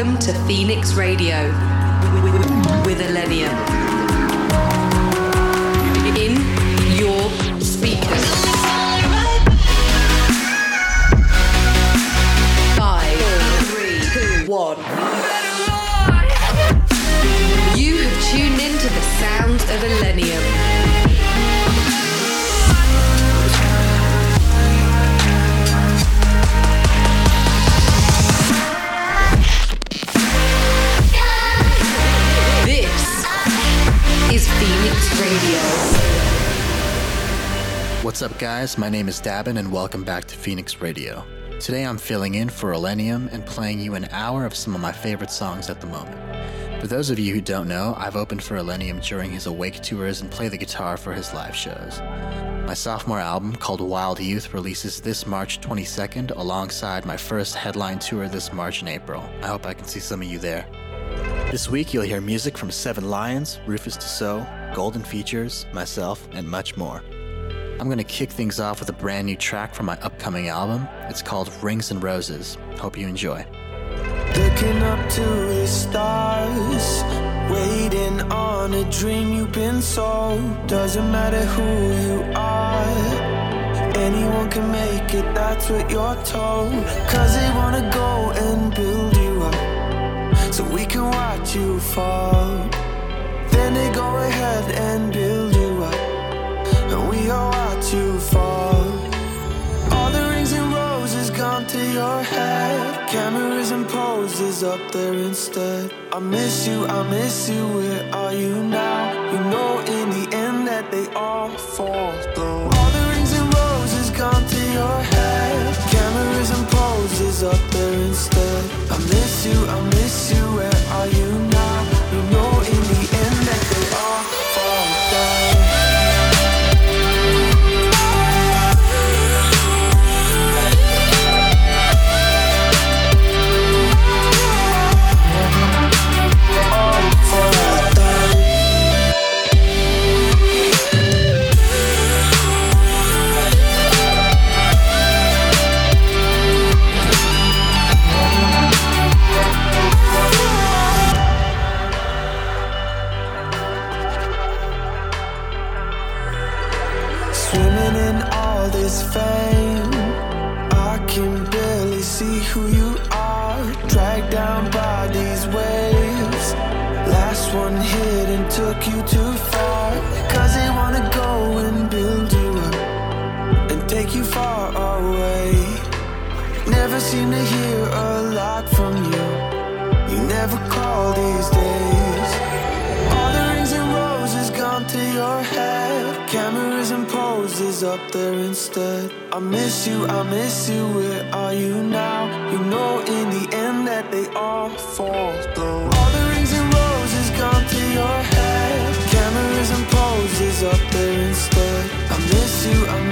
Welcome to Phoenix Radio with Illenium. In your speakers. Five, three, two, one. You have tuned into the sounds of Illenium. What's up, guys? My name is Dabin, and welcome back to Phoenix Radio. Today I'm filling in for Illenium and playing you an hour of some of my favorite songs at the moment. For those of you who don't know, I've opened for Illenium during his Awake tours and play the guitar for his live shows. My sophomore album, called Wild Youth, releases this March 22nd alongside my first headline tour this March and April. I hope I can see some of you there. This week you'll hear music from Seven Lions, RÜFÜS DU SOL, Golden Features, myself, and much more. I'm going to kick things off with a brand new track from my upcoming album. It's called Rings and Roses. Hope you enjoy. Looking up to the stars, waiting on a dream you've been sold. Doesn't matter who you are, anyone can make it, that's what you're told. Cause they wanna go and build you up, so we can watch you fall. Ahead and build you up, and we all watch you fall. All the rings and roses gone to your head. Cameras and poses up there instead. I miss you, I miss you. Where are you now? You know in the end that they all fall through. All the rings and roses gone to your head. Cameras and poses up Cameras and poses up there instead. I miss you, I miss you. Where are you now? You know in the end that they all fall through. All the rings and roses gone to your head. Cameras and poses up there instead. I miss you, I miss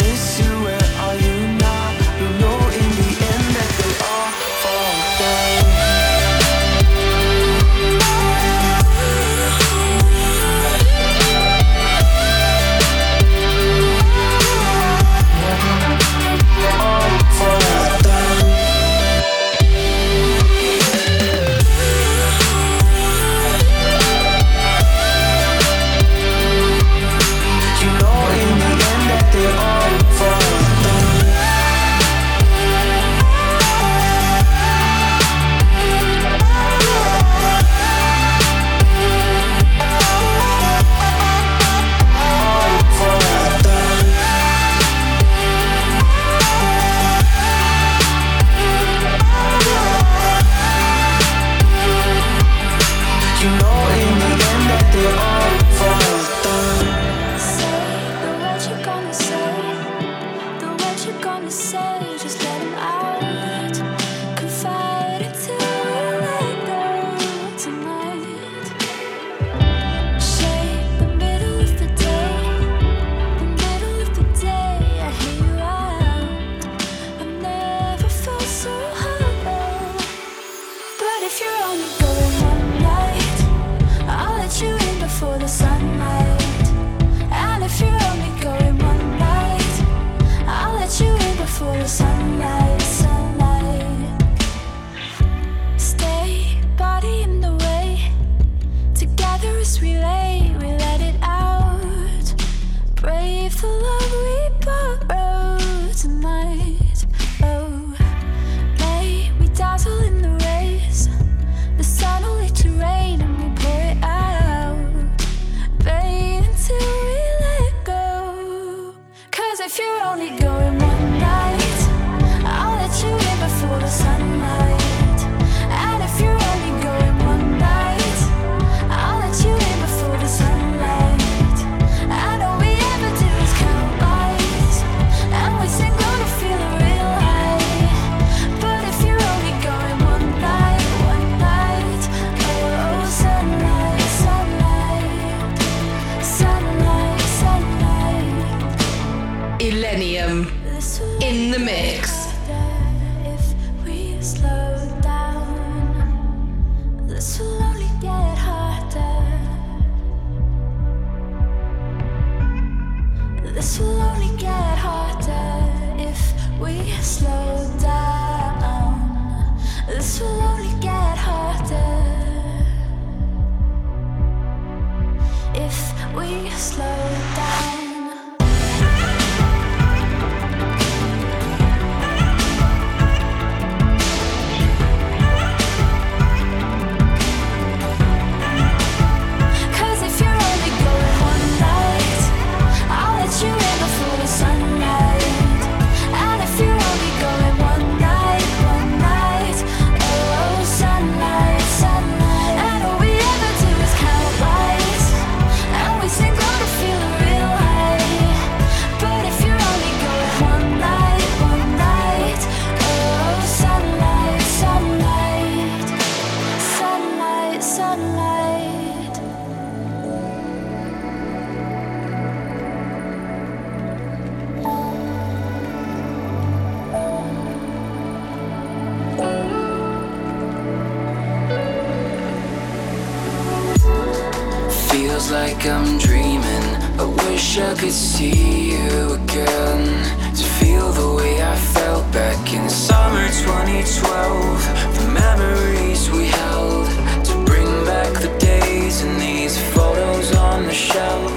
see you again To feel the way I felt back in summer 2012 The memories we held To bring back the days and these photos on the shelf.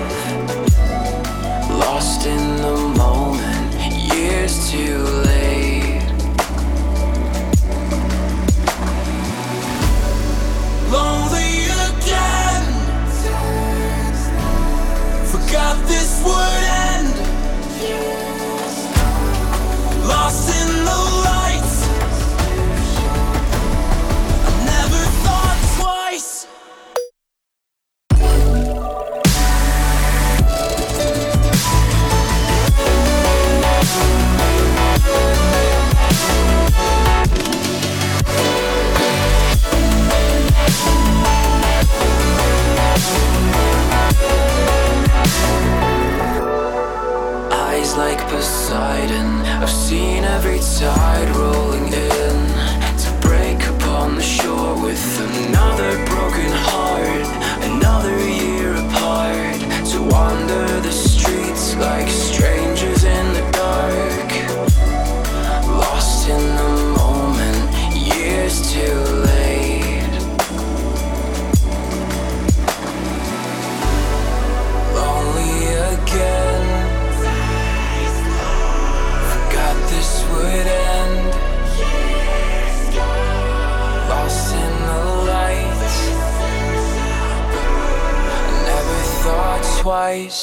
Lost in the moment, years too late. Lonely again. Forgot this word. I've seen every tide rolling in to break upon the shore with another broken heart, another year apart to wander the streets like. twice.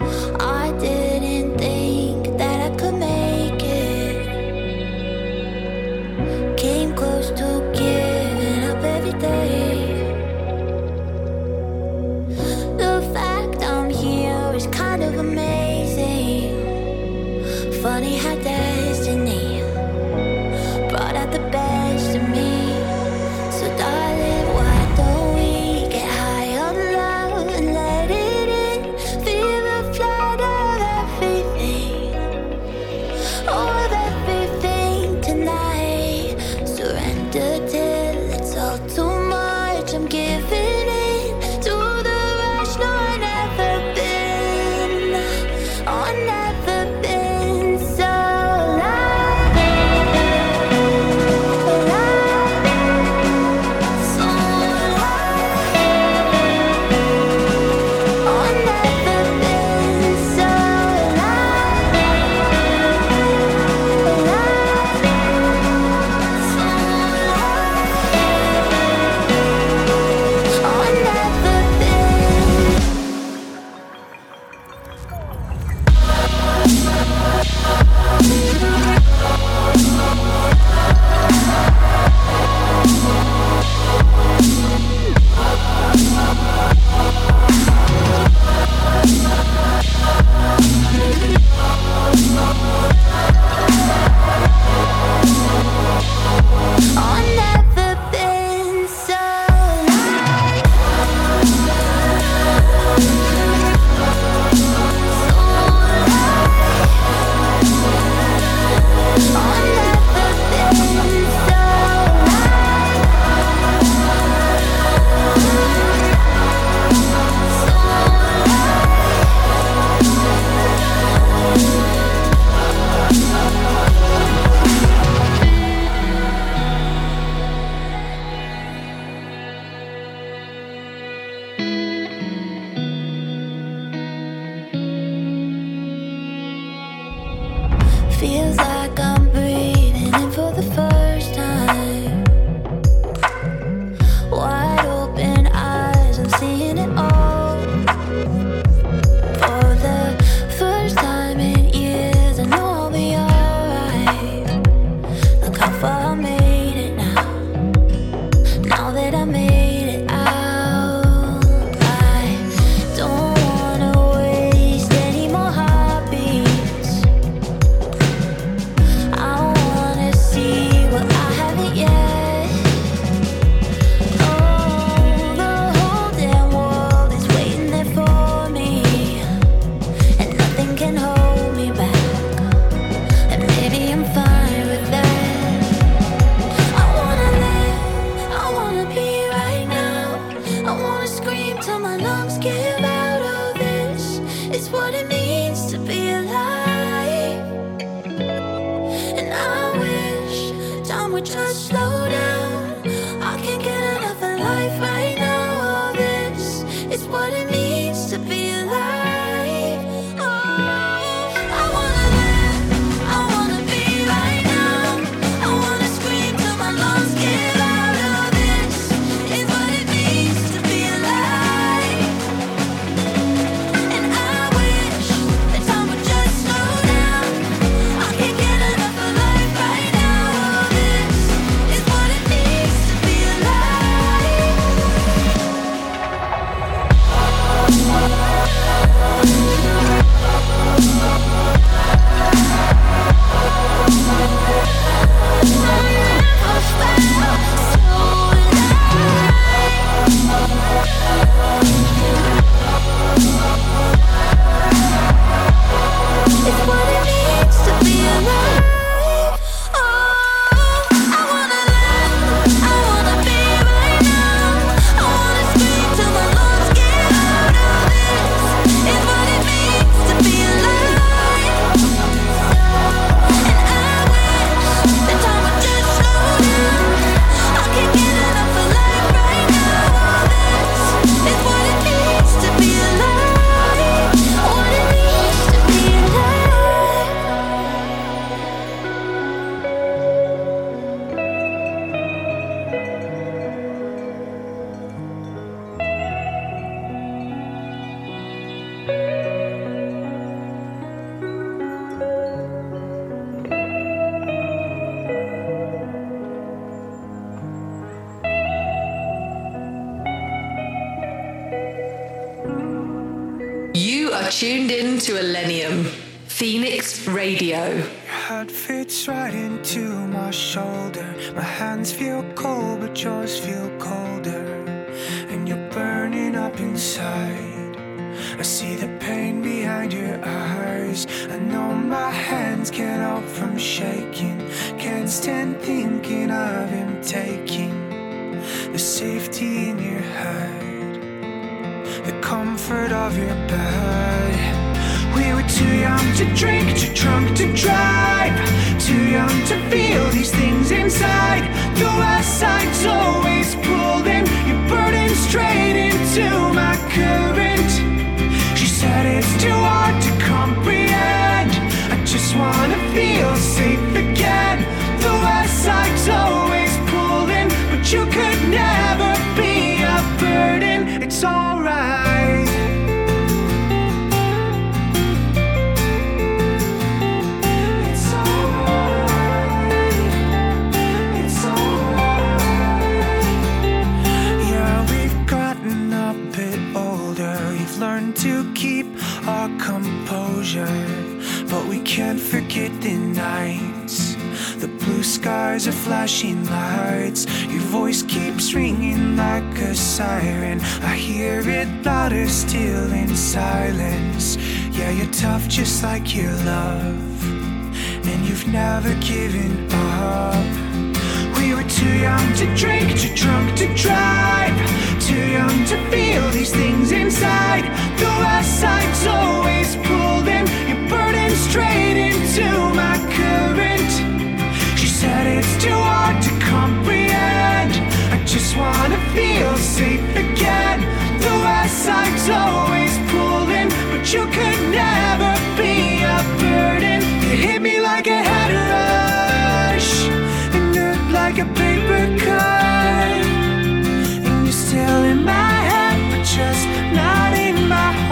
I thinking of him taking the safety in your heart the comfort of your bed. We were too young to drink, too drunk to drive, too young to feel these things inside. The west side's always pulled in, you're burning straight into my current. She said it's too hard to comprehend. I just wanna feel safe again. Side's always pulled in, but you could never be a burden. It's alright. It's alright. It's alright. Yeah, we've gotten a bit older. We've learned to keep our composure. But we can't forget the nights. Skies are flashing lights. Your voice keeps ringing like a siren. I hear it louder still in silence. Yeah, you're tough just like your love. And you've never given up. We were too young to drink, too drunk to drive, too young to feel these things inside. The west side's always pulled in, you're burning straight into my current said it's too hard to comprehend. I just wanna feel safe again. The west side's always pulling, but you could never be a burden. You hit me like a head rush, and hurt like a paper cut. And you're still in my head, but just not in my heart.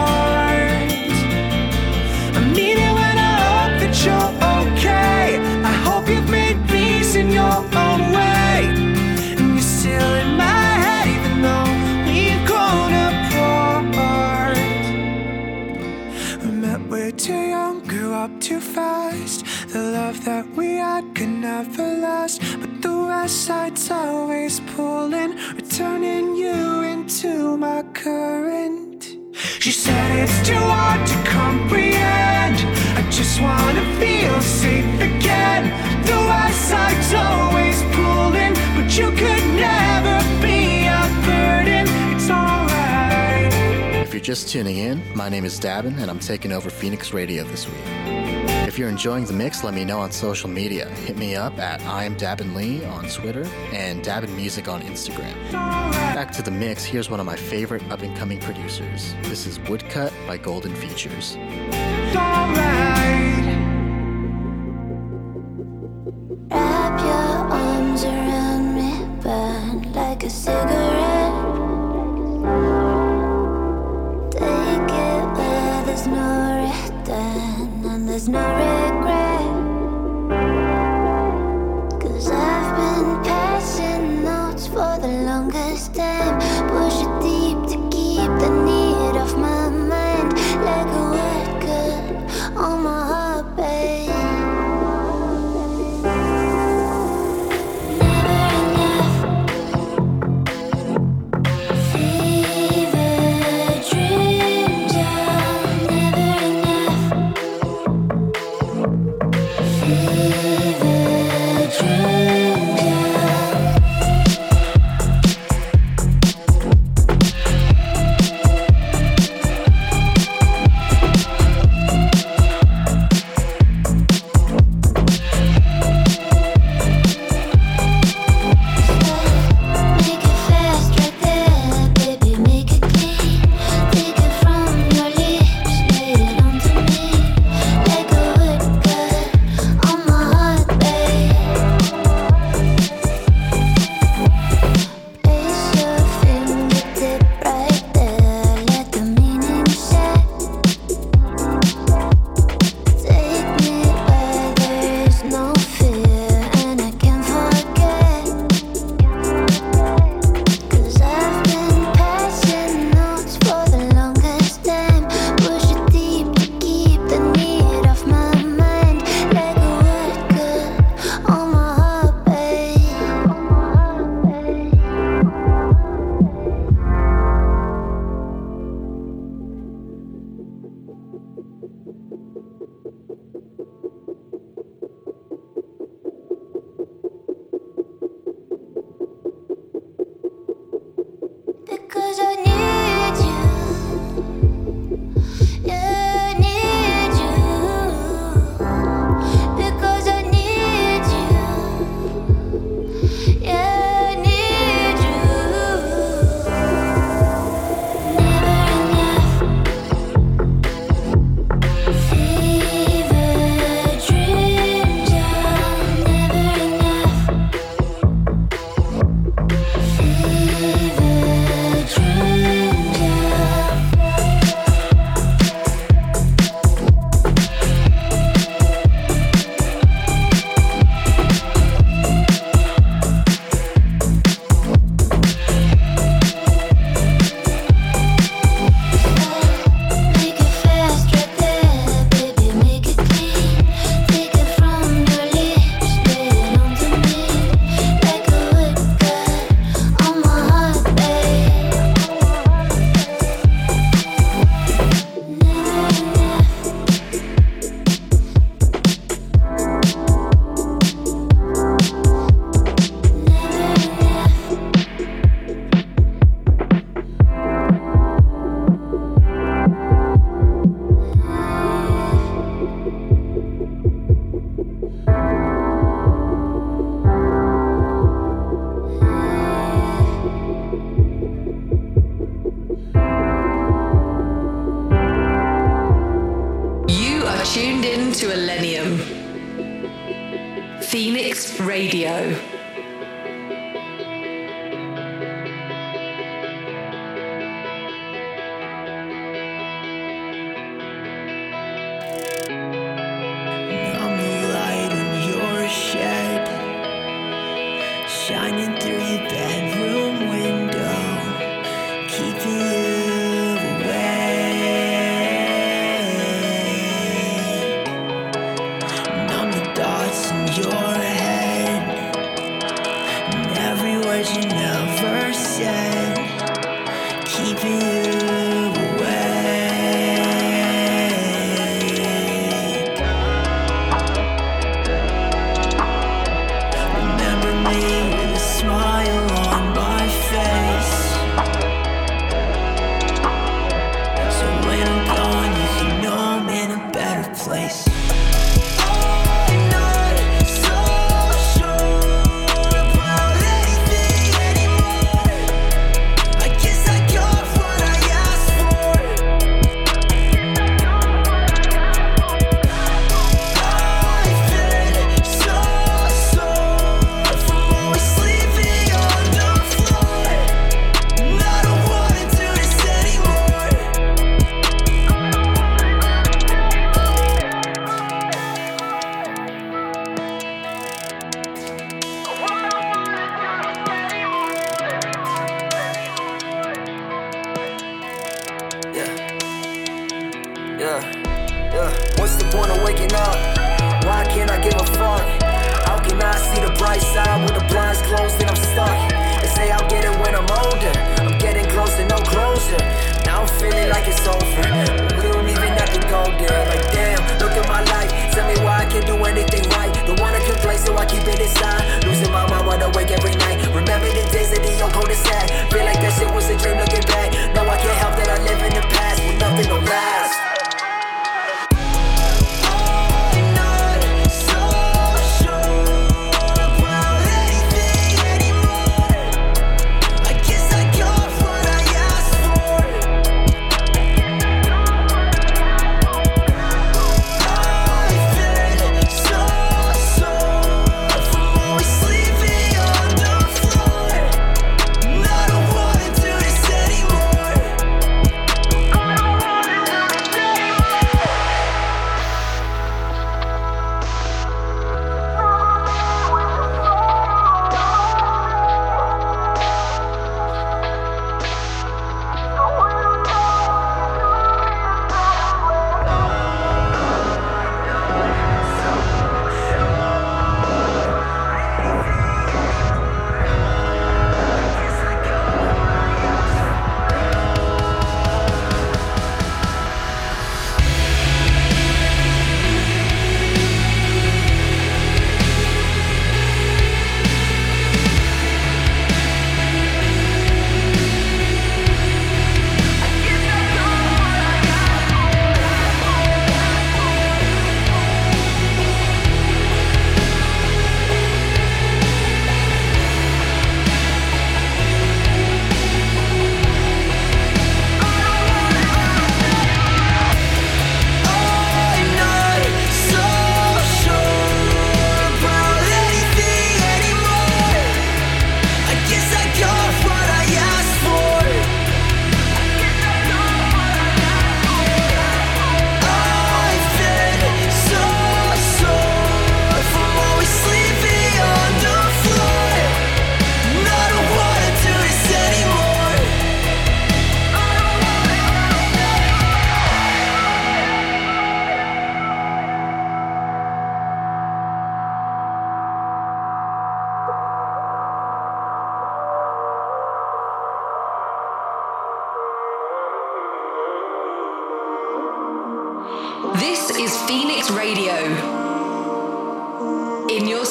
Always pulling, returning you into my current. She said it's too hard to comprehend. I just wanna feel safe again. The west side's always pulling, but you could never be a burden. It's alright. If you're just tuning in, my name is Dabin, and I'm taking over Phoenix Radio this week. If you're enjoying the mix, let me know on social media. Hit me up at I'm Dabin Lee on Twitter and Dabin Music on Instagram. Back to the mix, here's one of my favorite up and coming producers. This is Woodcut by Golden Features.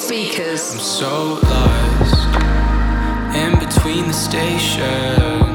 Speakers. I'm so lost in between the stations,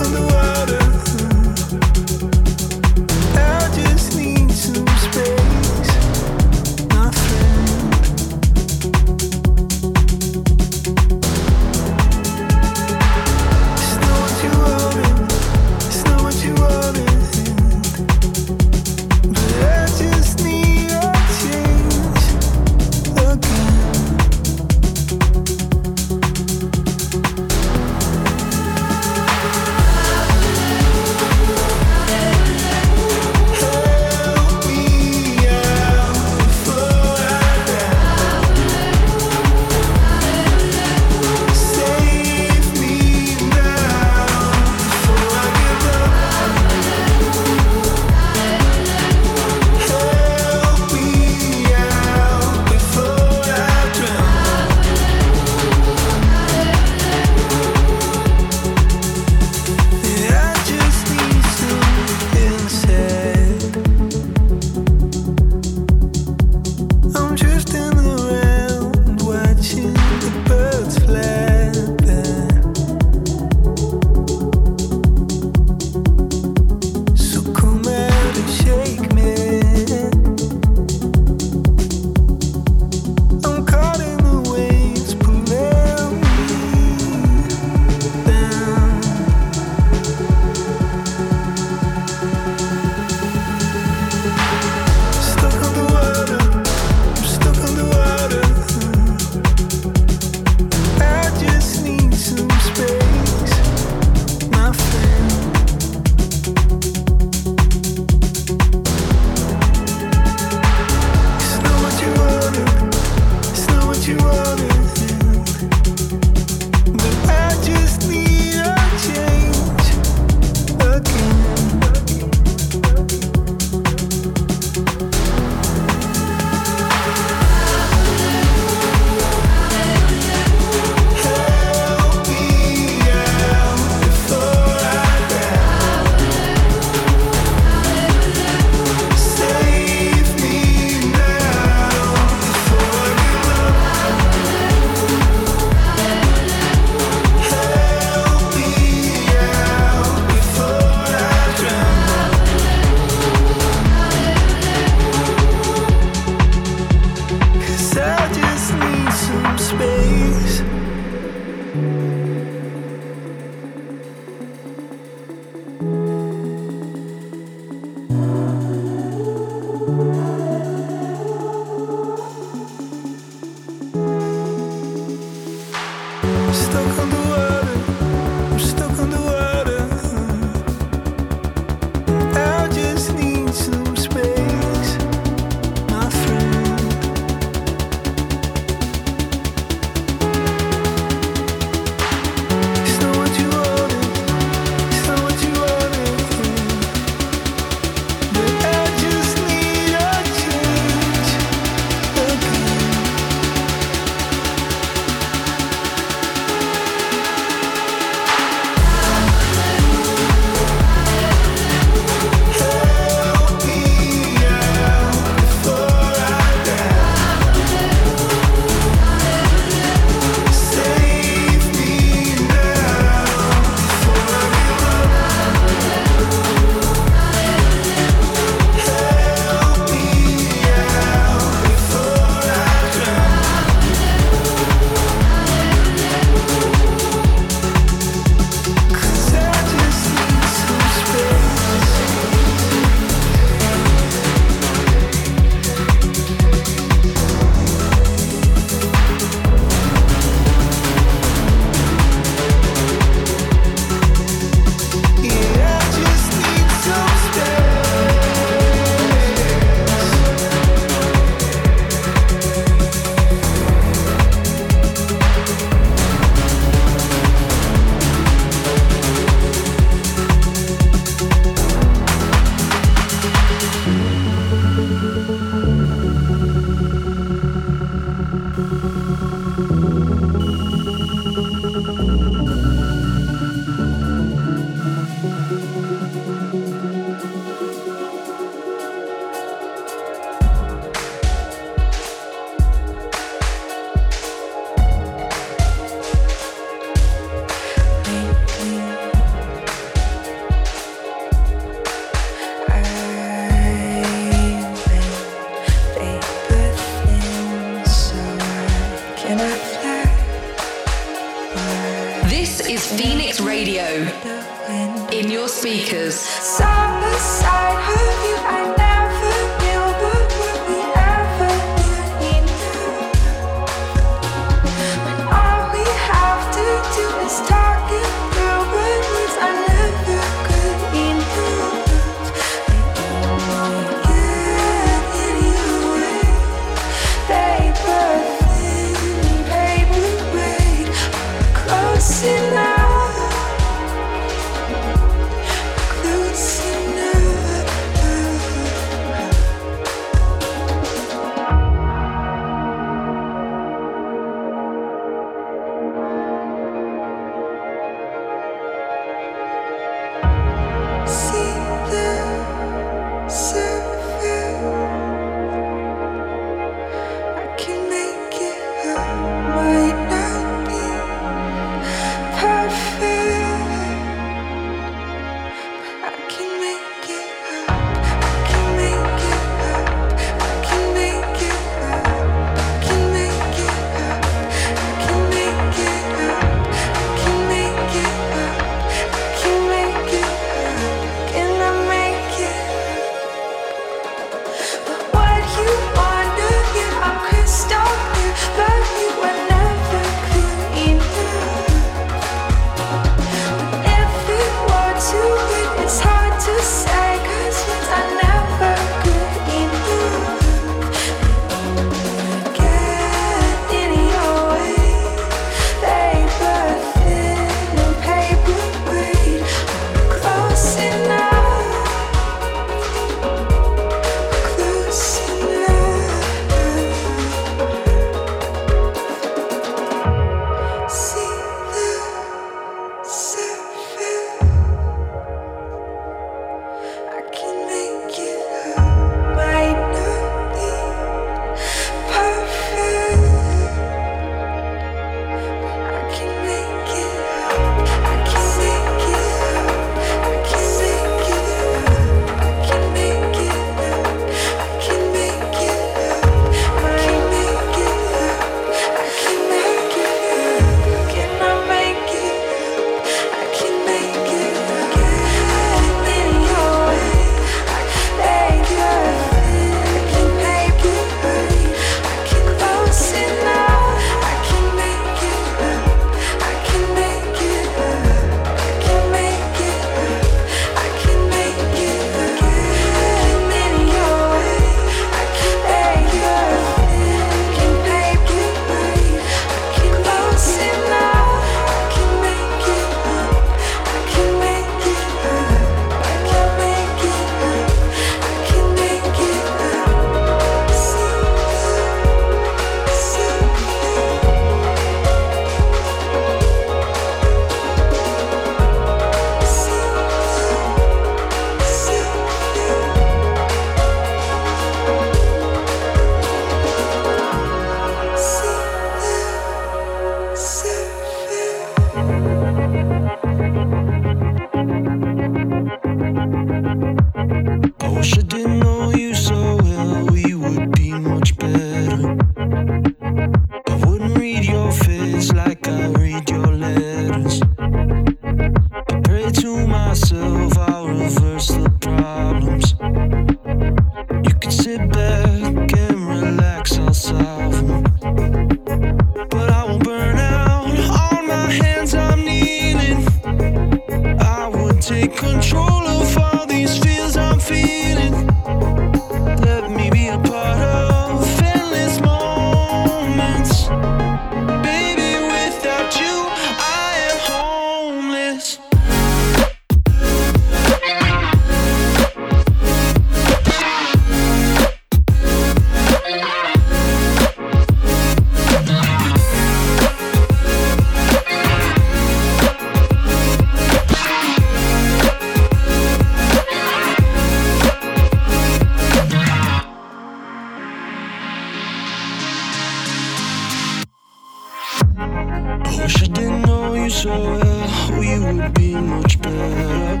somewhere we would be much better.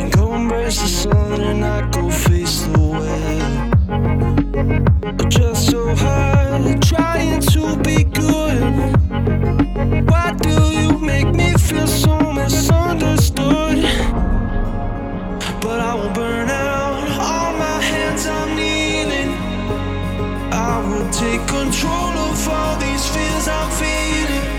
And go embrace the sun and not go face the weather. Just so high, trying to be good. Why do you make me feel so misunderstood? But I will burn out all my hands I'm kneeling. I will take control of all these fears I'm feeling.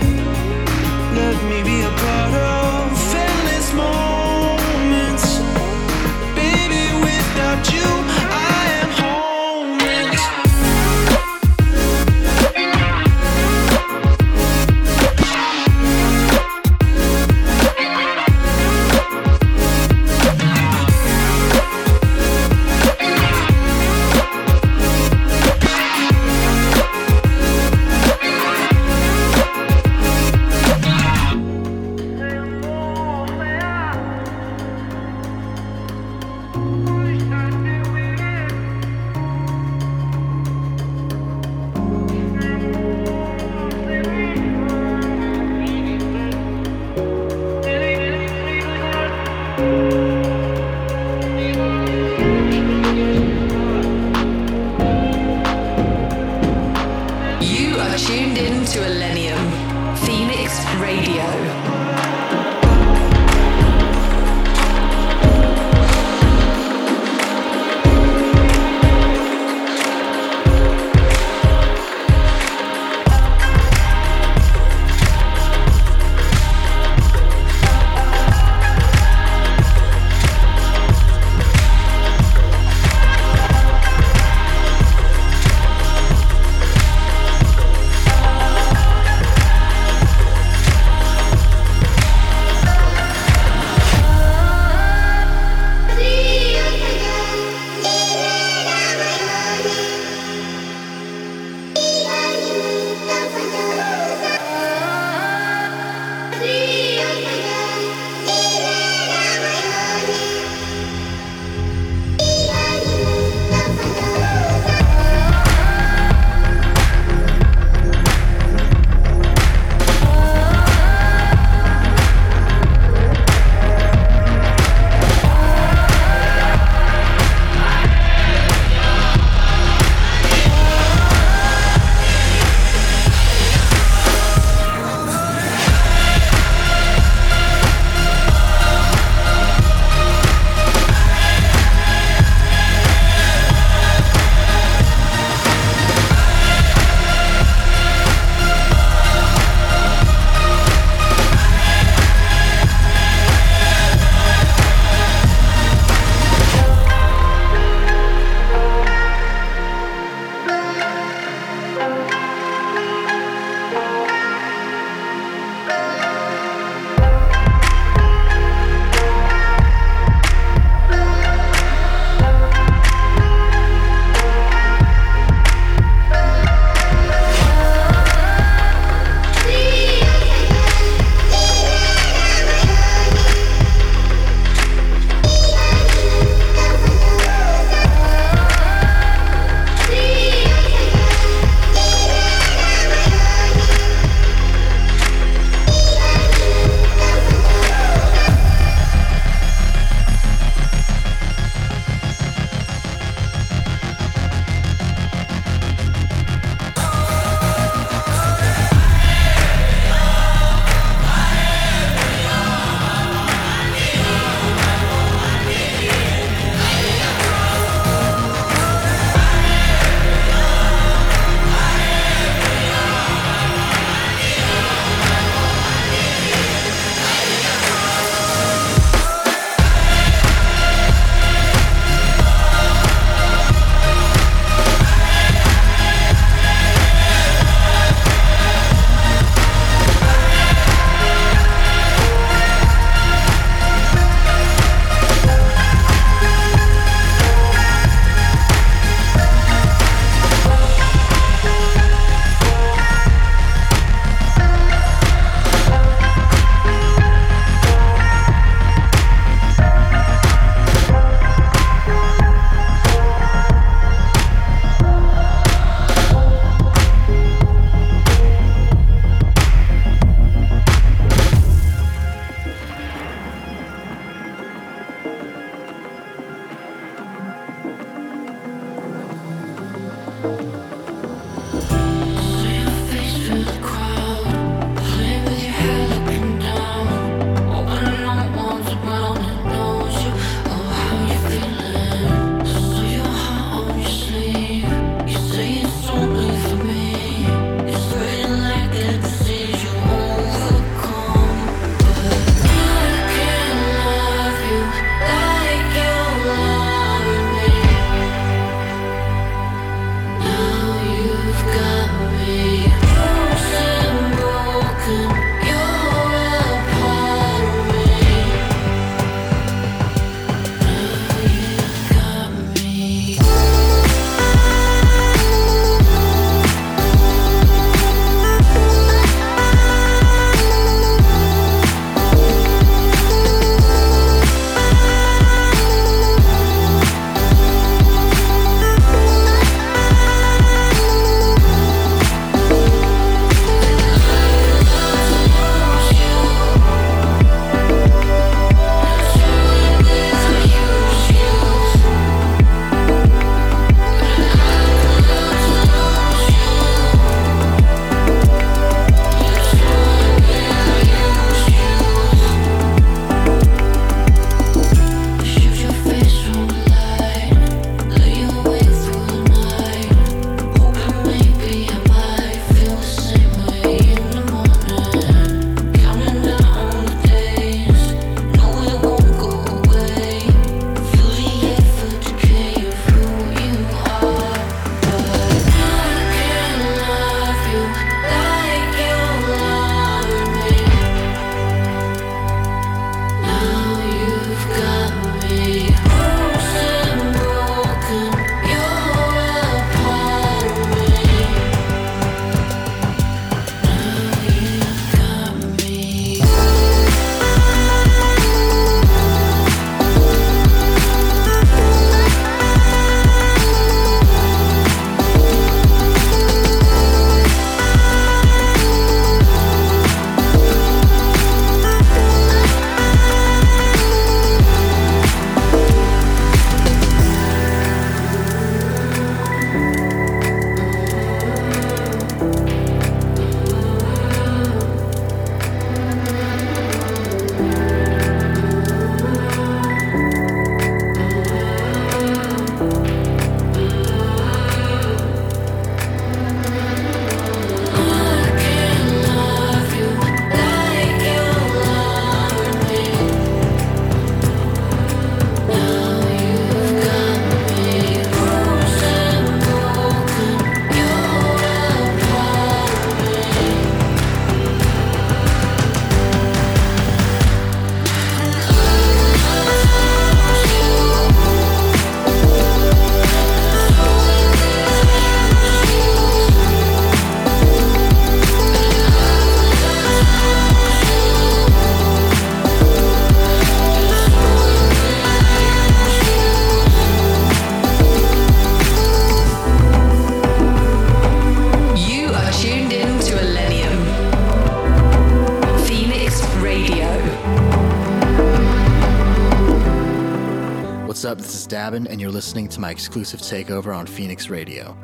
And you're listening to my exclusive takeover on Phoenix Radio.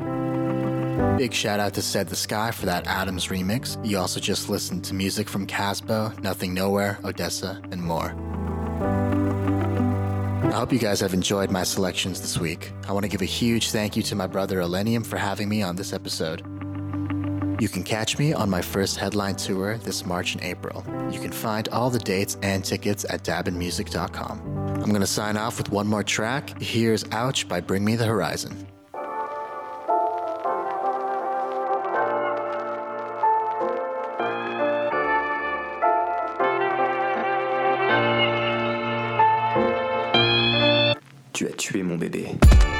Big shout out to Said the Sky for that Adams remix. You also just listened to music from Kasbo, Nothing Nowhere, ODESZA, and more. I hope you guys have enjoyed my selections this week. I want to give a huge thank you to my brother ILLENIUM for having me on this episode. You can catch me on my first headline tour this March and April. You can find all the dates and tickets at dabinmusic.com. I'm going to sign off with one more track. Here's Ouch by Bring Me the Horizon. Tu as tué mon bébé.